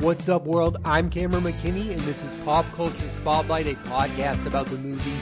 What's up, world? I'm Cameron McKinney, and this is Pop Culture Spotlight, a podcast about the movie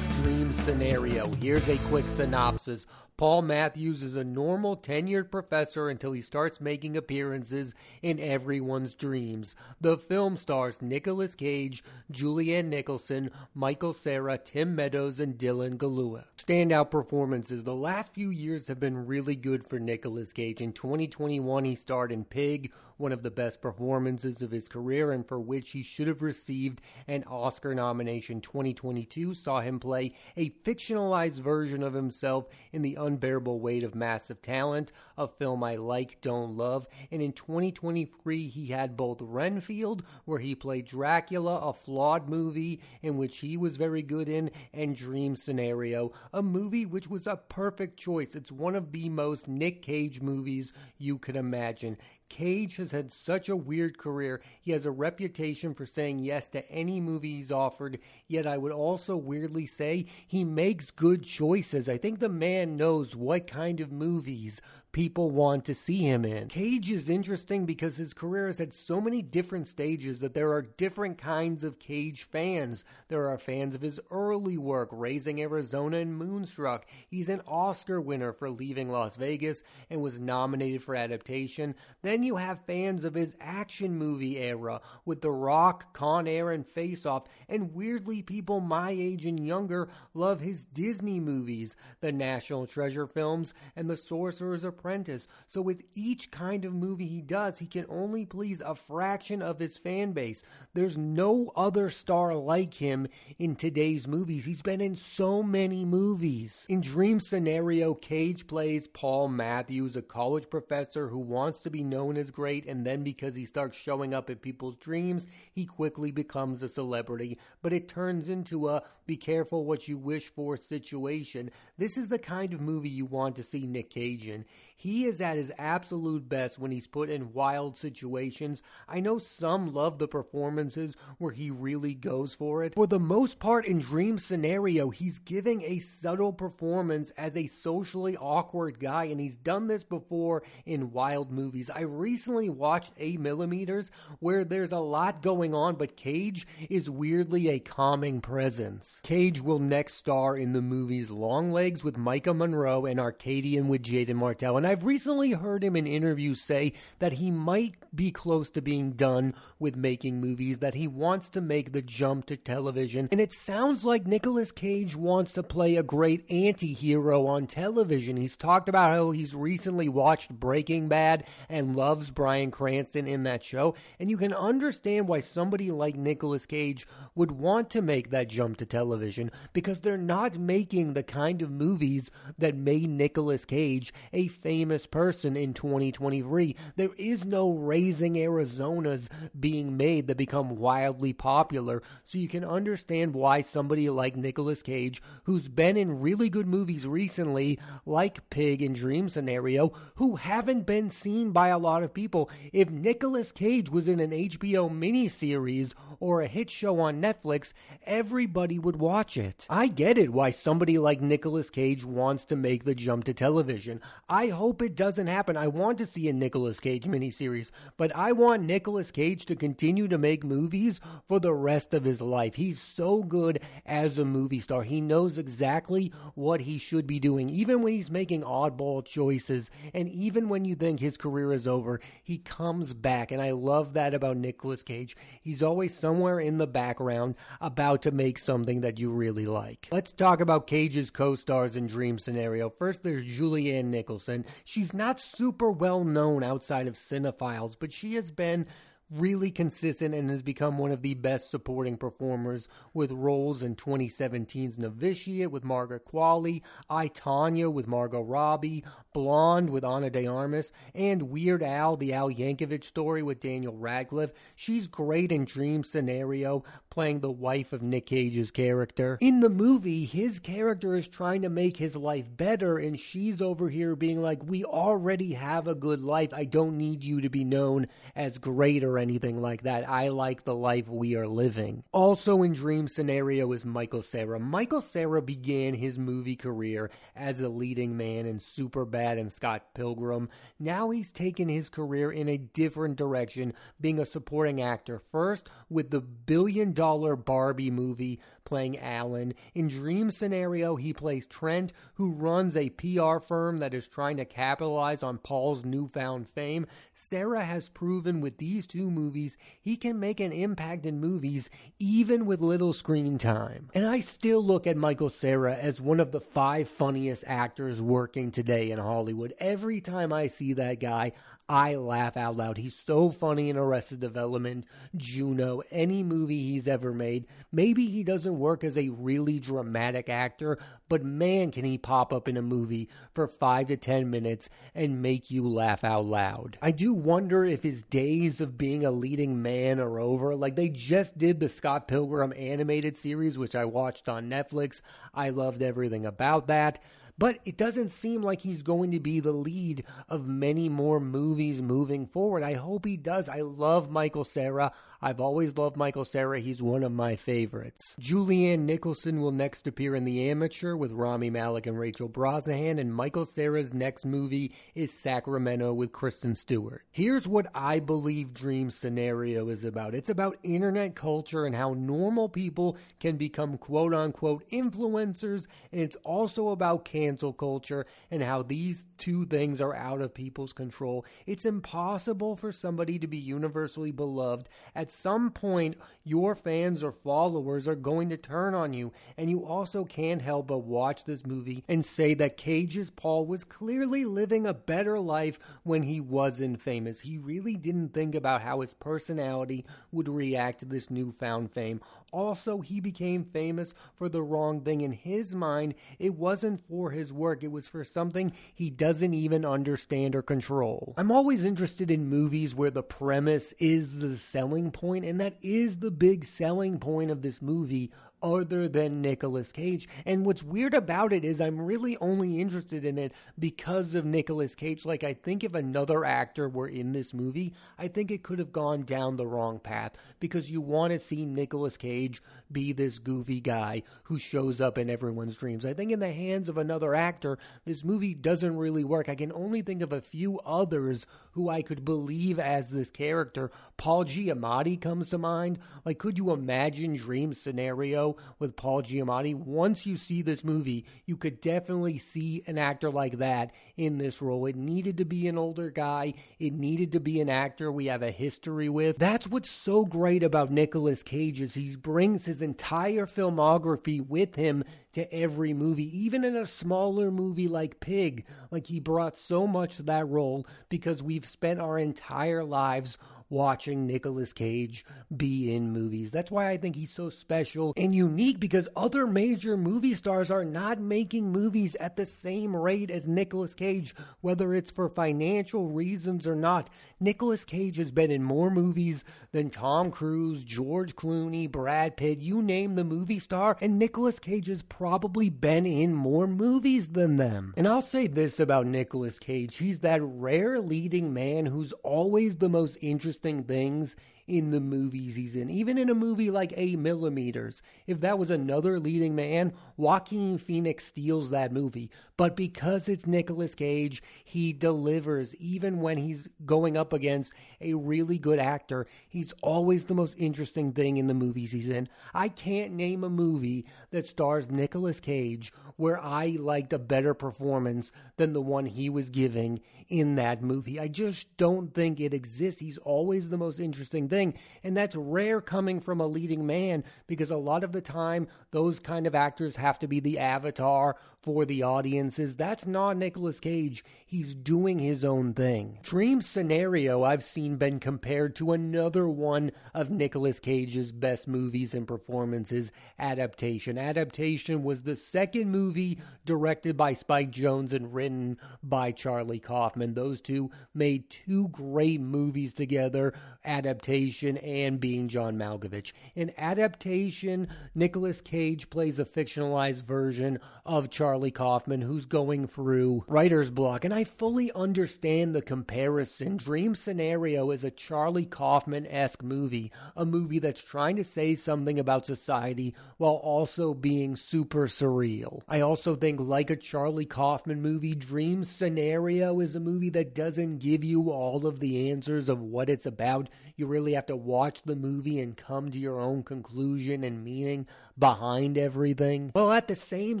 Dream Scenario. Here's a quick synopsis. Paul Matthews is a normal tenured professor until he starts making appearances in everyone's dreams. The film stars Nicolas Cage, Julianne Nicholson, Michael Cera, Tim Meadows, and Dylan Gelula. Standout performances. The last few years have been really good for Nicolas Cage. In 2021, he starred in Pig, one of the best performances of his career and for which he should have received an Oscar nomination. 2022 saw him play a fictionalized version of himself in the Unbearable Weight of Massive Talent, a film I like, don't love. And in 2023, he had both Renfield, where he played Dracula, a flawed movie in which he was very good in, and Dream Scenario, a movie which was a perfect choice. It's one of the most Nick Cage movies you could imagine. Cage has had such a weird career. He has a reputation for saying yes to any movie he's offered, yet I would also weirdly say he makes good choices. I think the man knows what kind of movies people want to see him in. Cage is interesting because his career has had so many different stages that there are different kinds of Cage fans. There are fans of his early work, Raising Arizona and Moonstruck. He's an Oscar winner for Leaving Las Vegas and was nominated for adaptation. Then you have fans of his action movie era with The Rock, Con Air, and Face Off. And weirdly, people my age and younger love his Disney movies, the National Treasure films, and The Sorcerer's Apprentice Apprentice. So with each kind of movie he does, he can only please a fraction of his fan base. There's no other star like him in today's movies. He's been in so many movies. In Dream Scenario, Cage plays Paul Matthews, a college professor who wants to be known as great, and then because he starts showing up in people's dreams, he quickly becomes a celebrity. But it turns into a be careful what you wish for situation. This is the kind of movie you want to see Nick Cage in. He is at his absolute best when he's put in wild situations. I know some love the performances where he really goes for it. For the most part, in Dream Scenario, he's giving a subtle performance as a socially awkward guy, and he's done this before in wild movies. I recently watched 8 Millimeters, where there's a lot going on, but Cage is weirdly a calming presence. Cage will next star in the movies Longlegs with Maika Monroe and Arcadian with Jaeden Martell. And and I've recently heard him in interviews say that he might be close to being done with making movies, that he wants to make the jump to television. And it sounds like Nicolas Cage wants to play a great anti hero on television. He's talked about how he's recently watched Breaking Bad and loves Bryan Cranston in that show. And you can understand why somebody like Nicolas Cage would want to make that jump to television because they're not making the kind of movies that made Nicolas Cage a famous famous person in 2023. There is no raising Arizonas being made that become wildly popular, so you can understand why somebody like Nicolas Cage, who's been in really good movies recently, like Pig and Dream Scenario, who haven't been seen by a lot of people. If Nicolas Cage was in an HBO miniseries or a hit show on Netflix, everybody would watch it. I get it why somebody like Nicolas Cage wants to make the jump to television. I hope it doesn't happen. I want to see a Nicolas Cage miniseries, but I want Nicolas Cage to continue to make movies for the rest of his life. He's so good as a movie star. He knows exactly what he should be doing, even when he's making oddball choices, and even when you think his career is over, he comes back. And I love that about Nicolas Cage. He's always somewhere in the background about to make something that you really like. Let's talk about Cage's co stars in Dream Scenario. First, there's Julianne Nicholson. She's not super well known outside of cinephiles, but she has been really consistent and has become one of the best supporting performers with roles in 2017's Novitiate with Margaret Qualley, I, Tonya with Margot Robbie, Blonde with Ana de Armas, and Weird Al, the Al Yankovic story with Daniel Radcliffe. She's great in Dream Scenario, playing the wife of Nick Cage's character. In the movie, his character is trying to make his life better, and she's over here being like, We already have a good life. I don't need you to be known as greater anything like that. I like the life we are living. Also in Dream Scenario is Michael Cera. Michael Cera began his movie career as a leading man in Superbad and Scott Pilgrim. Now he's taken his career in a different direction, being a supporting actor. First with the billion dollar Barbie movie playing Allan. In Dream Scenario, he plays Trent, who runs a PR firm that is trying to capitalize on Paul's newfound fame. Cera has proven with these two movies he can make an impact in movies even with little screen time. And I still look at Michael Cera as one of the five funniest actors working today in Hollywood. Every time I see that guy, I laugh out loud. He's so funny in Arrested Development, Juno, any movie he's ever made. Maybe he doesn't work as a really dramatic actor, but man, can he pop up in a movie for five to ten minutes and make you laugh out loud. I do wonder if his days of being a leading man are over. Like they just did the Scott Pilgrim animated series, which I watched on Netflix. I loved everything about that but it doesn't seem like he's going to be the lead of many more movies moving forward. I hope he does. I love Michael Cera. I've always loved Michael Cera. He's one of my favorites. Julianne Nicholson will next appear in The Amateur with Rami Malek and Rachel Brosnahan, and Michael Cera's next movie is Sacramento with Kristen Stewart. Here's what I believe Dream Scenario is about it's about internet culture and how normal people can become quote unquote influencers, and it's also about cancel culture and how these two things are out of people's control. It's impossible for somebody to be universally beloved at some point, your fans or followers are going to turn on you. And you also can't help but watch this movie and say that Cage's Paul was clearly living a better life when he wasn't famous. He really didn't think about how his personality would react to this newfound fame. Also, he became famous for the wrong thing. In his mind, it wasn't for his work, it was for something he doesn't even understand or control. I'm always interested in movies where the premise is the selling point, and that is the big selling point of this movie other than Nicolas Cage. And what's weird about it is I'm really only interested in it because of Nicolas Cage. Like, I think if another actor were in this movie, I think it could have gone down the wrong path because you want to see Nicolas Cage be this goofy guy who shows up in everyone's dreams. I think in the hands of another actor, this movie doesn't really work. I can only think of a few others who I could believe as this character. Paul Giamatti comes to mind. Like, could you imagine dream scenario with Paul Giamatti? Once you see this movie, you could definitely see an actor like that in this role. It needed to be an older guy. It needed to be an actor we have a history with. That's what's so great about Nicolas Cage is he brings his entire filmography with him to every movie, even in a smaller movie like Pig. Like he brought so much to that role because we've spent our entire lives watching Nicolas Cage be in movies. That's why I think he's so special and unique because other major movie stars are not making movies at the same rate as Nicolas Cage, whether it's for financial reasons or not. Nicolas Cage has been in more movies than Tom Cruise, George Clooney, Brad Pitt, you name the movie star, and Nicolas Cage has probably been in more movies than them. And I'll say this about Nicolas Cage, he's that rare leading man who's always the most interesting interesting things in the movies he's in. Even in a movie like 8 Millimeters, if that was another leading man, Joaquin Phoenix steals that movie. But because it's Nicolas Cage, he delivers. Even when he's going up against a really good actor, he's always the most interesting thing in the movies he's in. I can't name a movie that stars Nicolas Cage where I liked a better performance than the one he was giving in that movie. I just don't think it exists. He's always the most interesting thing. And that's rare coming from a leading man because a lot of the time, those kind of actors have to be the avatar for the audiences. That's not Nicolas Cage. He's doing his own thing. Dream Scenario, I've seen been compared to another one of Nicolas Cage's best movies and performances, Adaptation. Adaptation was the second movie directed by Spike Jonze and written by Charlie Kaufman. Those two made two great movies together, Adaptation and Being John Malkovich. In Adaptation, Nicolas Cage plays a fictionalized version of Charlie Charlie Kaufman who's going through writer's block, and I fully understand the comparison. Dream Scenario is a Charlie Kaufman esque movie, a movie that's trying to say something about society while also being super surreal. I also think, like a Charlie Kaufman movie, Dream Scenario is a movie that doesn't give you all of the answers of what it's about. You really have to watch the movie and come to your own conclusion and meaning behind everything, while at the same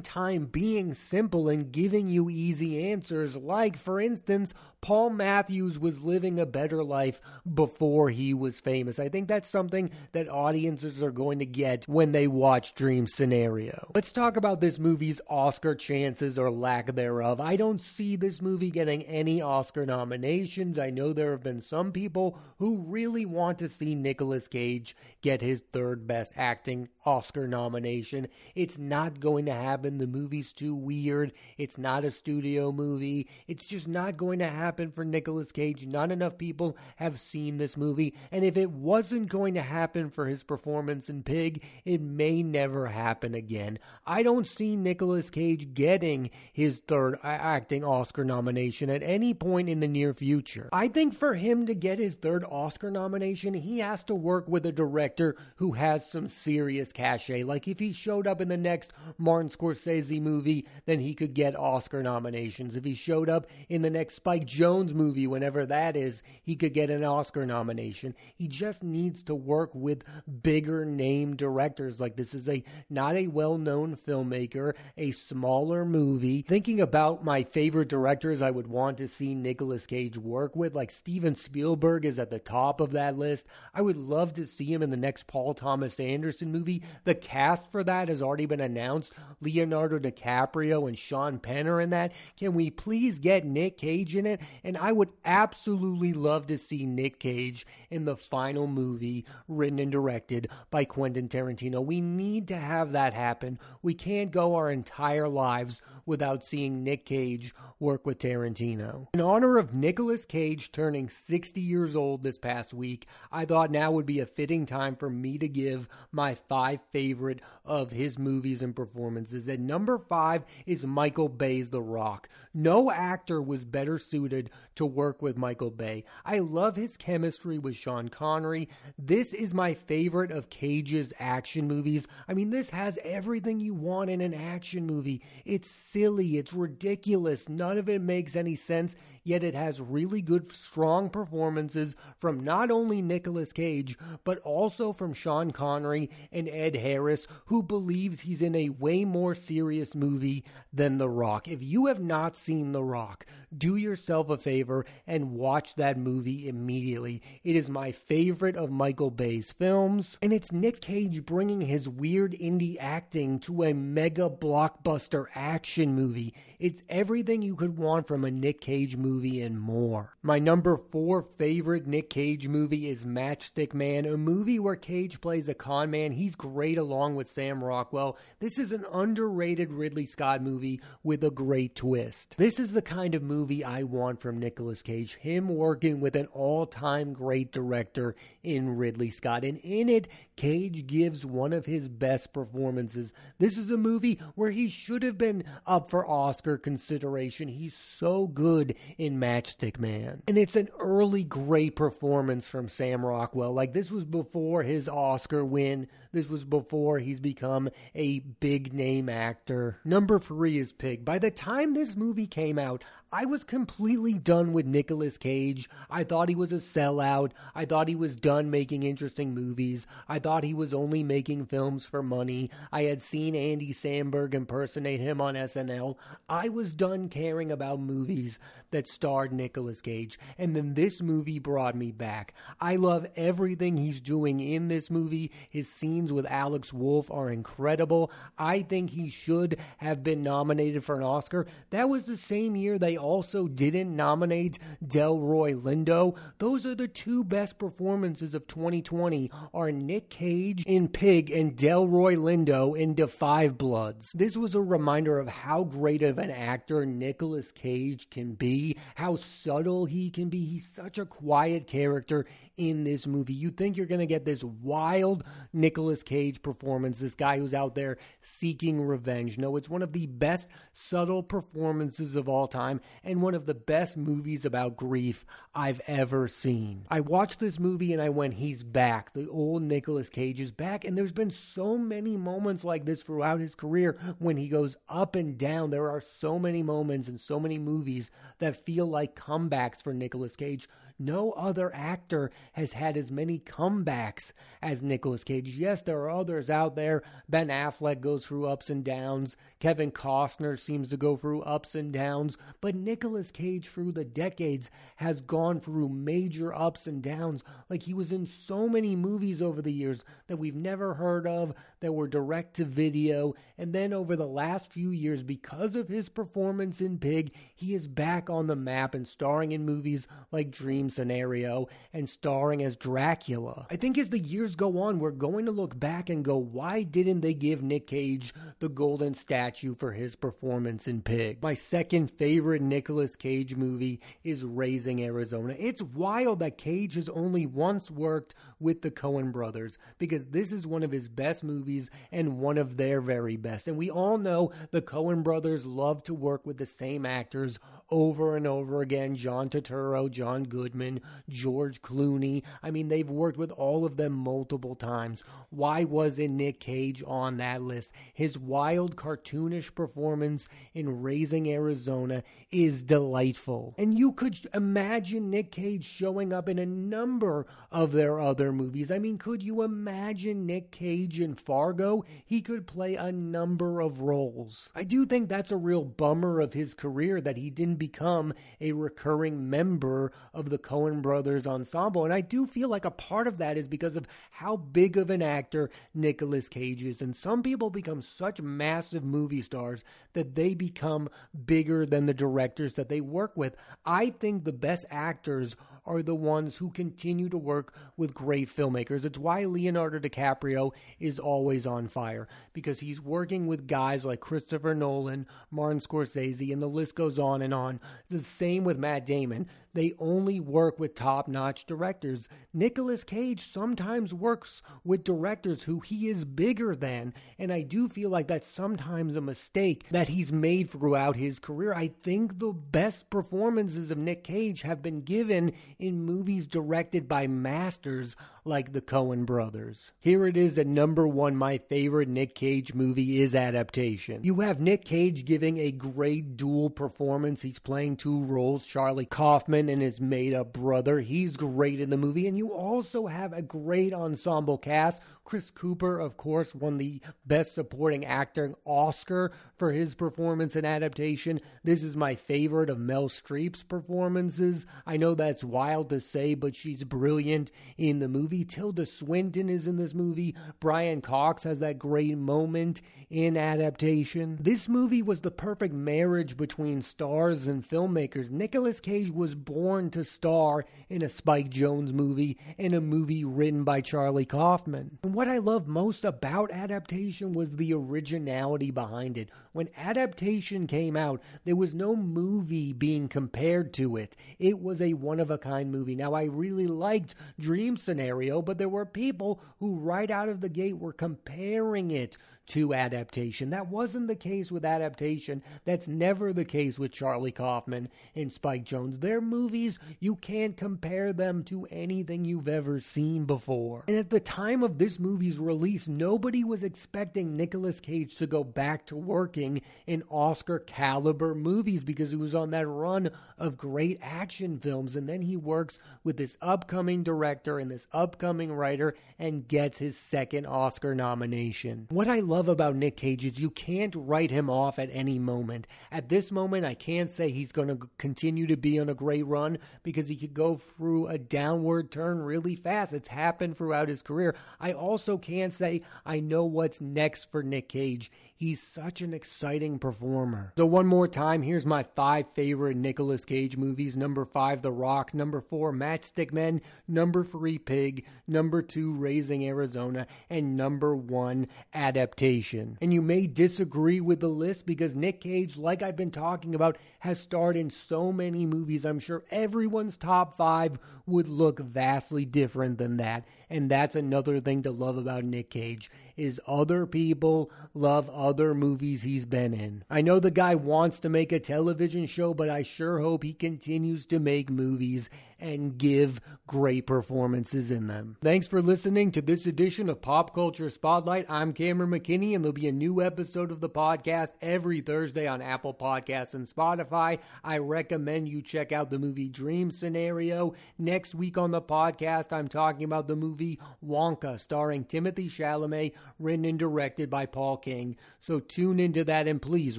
time being simple and giving you easy answers, like, for instance, Paul Matthews was living a better life before he was famous. I think that's something that audiences are going to get when they watch Dream Scenario. Let's talk about this movie's Oscar chances or lack thereof. I don't see this movie getting any Oscar nominations. I know there have been some people who really want to see Nicolas Cage get his third best acting Oscar nomination. It's not going to happen. The movie's too weird. It's not a studio movie. It's just not going to happen for Nicolas Cage. Not enough people have seen this movie. And if it wasn't going to happen for his performance in Pig, it may never happen again. I don't see Nicolas Cage getting his third acting Oscar nomination at any point in the near future. I think for him to get his third Oscar nomination, he has to work with a director who has some serious cachet. Like if he showed up in the next Martin Scorsese movie, then he could get Oscar nominations. If he showed up in the next Spike Jonze movie, whenever that is, he could get an Oscar nomination. He just needs to work with bigger name directors. Like this is a not a well-known filmmaker, a smaller movie. Thinking about my favorite directors I would want to see Nicolas Cage work with, like Steven Spielberg is at the top of that list. I would love to see him in the next Paul Thomas Anderson movie. The cast for that has already been announced. Leonardo DiCaprio and Sean Penn are in that. Can we please get Nick Cage in it? And I would absolutely love to see Nick Cage in the final movie written and directed by Quentin Tarantino. We need to have that happen. We can't go our entire lives without seeing Nick Cage work with Tarantino. In honor of Nicolas Cage turning 60 years old this past week, I thought now would be a fitting time for me to give my five favorite of his movies and performances. At number five is Michael Bay's The Rock. No actor was better suited to work with Michael Bay. I love his chemistry with Sean Connery. This is my favorite of Cage's action movies. I mean, this has everything you want in an action movie. It's silly, it's ridiculous, none of it makes any sense, yet it has really good, strong performances from not only Nicolas Cage, but also from Sean Connery and Ed Harris, who believes he's in a way more serious movie than The Rock. If you have not seen The Rock, do yourself a favor and watch that movie immediately. It is my favorite of Michael Bay's films, and it's Nick Cage bringing his weird indie acting to a mega blockbuster action movie. It's everything you could want from a Nick Cage movie and more. My number four favorite Nick Cage movie is Matchstick Man, a movie where Cage plays a con man. He's great along with Sam Rockwell. This is an underrated Ridley Scott movie with a great twist. This is the kind of movie I want from Nicolas Cage, him working with an all time great director in Ridley Scott. And in it, Cage gives one of his best performances. This is a movie where he should have been up for Oscar consideration. He's so good in Matchstick Man. And it's an early great performance from Sam Rockwell. Like, this was before his Oscar win. This was before he's become a big name actor. Number three is Pig. By the time this movie came out, I was completely done with Nicolas Cage. I thought he was a sellout. I thought he was done making interesting movies. I thought he was only making films for money. I had seen Andy Samberg impersonate him on SNL. I was done caring about movies that starred Nicolas Cage. And then this movie brought me back. I love everything he's doing in this movie. His scenes with Alex Wolff are incredible. I think he should have been nominated for an Oscar. That was the same year they also didn't nominate Delroy Lindo. Those are the two best performances of 2020 are Nick Cage in Pig and Delroy Lindo in 5 Bloods. This was a reminder of how great of an actor Nicolas Cage can be, how subtle he can be. He's such a quiet character in this movie. You think you're going to get this wild Nicolas Cage performance, this guy who's out there seeking revenge. No, it's one of the best subtle performances of all time and one of the best movies about grief I've ever seen. I watched this movie and I went, he's back. The old Nicolas Cage is back. And there's been so many moments like this throughout his career when he goes up and down. There are so many moments and so many movies that feel like comebacks for Nicolas Cage. No other actor has had as many comebacks as Nicolas Cage. Yes, there are others out there. Ben Affleck goes through ups and downs. Kevin Costner seems to go through ups and downs. But Nicolas Cage, through the decades, has gone through major ups and downs. Like he was in so many movies over the years that we've never heard of, that were direct to video. And then over the last few years, because of his performance in Pig, he is back on the map and starring in movies like Dream Scenario and starring as Dracula. I think as the years go on, we're going to look back and go, why didn't they give Nick Cage the golden statue for his performance in Pig? My second favorite Nicolas Cage movie is Raising Arizona. It's wild that Cage has only once worked with the Coen brothers because this is one of his best movies and one of their very best. And we all know the Coen brothers love to work with the same actors over and over again John Turturro, John Goodman, George Clooney. I mean, they've worked with all of them multiple times. Why wasn't Nick Cage on that list? His wild, cartoonish performance in Raising Arizona is delightful. And you could imagine Nick Cage showing up in a number of their other movies. I mean, could you imagine Nick Cage in Fargo? He could play a number of roles. I do think that's a real bummer of his career that he didn't become a recurring member of the Coen Brothers ensemble. And I do feel like a part of that is because of how big of an actor Nicolas Cage is. And some people become such massive movie stars that they become bigger than the directors that they work with. I think the best actors are the ones who continue to work with great filmmakers. It's why Leonardo DiCaprio is always on fire because he's working with guys like Christopher Nolan, Martin Scorsese, and the list goes on and on. The same with Matt Damon. They only work with top notch directors. Nicolas Cage sometimes works with directors who he is bigger than, and I do feel like that's sometimes a mistake that he's made throughout his career. I think the best performances of Nick Cage have been given in movies directed by masters like the Coen brothers. Here it is at number one. My favorite Nick Cage movie is Adaptation. You have Nick Cage giving a great dual performance. He's playing two roles Charlie Kaufman and his made up brother. He's great in the movie. And you also have a great ensemble cast. Chris Cooper, of course, won the Best Supporting Actor Oscar for his performance in Adaptation. This is my favorite of Mel Streep's performances. I know that's wild to say, but she's brilliant in the movie movie. Tilda Swinton is in this movie. Brian Cox has that great moment in adaptation. This movie was the perfect marriage between stars and filmmakers. Nicolas Cage was born to star in a Spike Jonze movie in a movie written by Charlie Kaufman. And what I love most about adaptation was the originality behind it. When adaptation came out, there was no movie being compared to it. It was a one of a kind movie. Now, I really liked Dream Scenario, but there were people who, right out of the gate, were comparing it to adaptation. That wasn't the case with adaptation. That's never the case with Charlie Kaufman and Spike Jonze. Their movies, you can't compare them to anything you've ever seen before. And at the time of this movie's release, nobody was expecting Nicolas Cage to go back to working in Oscar caliber movies because he was on that run of great action films. And then he works with this upcoming director and this upcoming writer and gets his second Oscar nomination. What I love love about Nick Cage is you can't write him off at any moment. At this moment, I can't say he's going to continue to be on a great run because he could go through a downward turn really fast. It's happened throughout his career. I also can't say I know what's next for Nick Cage. He's such an exciting performer. So, one more time, here's my five favorite Nicolas Cage movies. Number five, The Rock. Number four, Matchstick Men. Number three, Pig. number two, Raising Arizona, and number one, Adaptation. And you may disagree with the list because Nick Cage, like I've been talking about, has starred in so many movies. I'm sure everyone's top five would look vastly different than that. And that's another thing to love about Nick Cage is other people love other movies he's been in. I know the guy wants to make a television show, but I sure hope he continues to make movies and give great performances in them. Thanks for listening to this edition of Pop Culture Spotlight. I'm Cameron McKinney, and there'll be a new episode of the podcast every Thursday on Apple Podcasts and Spotify. I recommend you check out the movie Dream Scenario. Next week on the podcast, I'm talking about the movie Wonka, starring Timothée Chalamet, written and directed by Paul King. So tune into that and please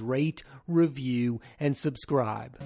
rate, review, and subscribe.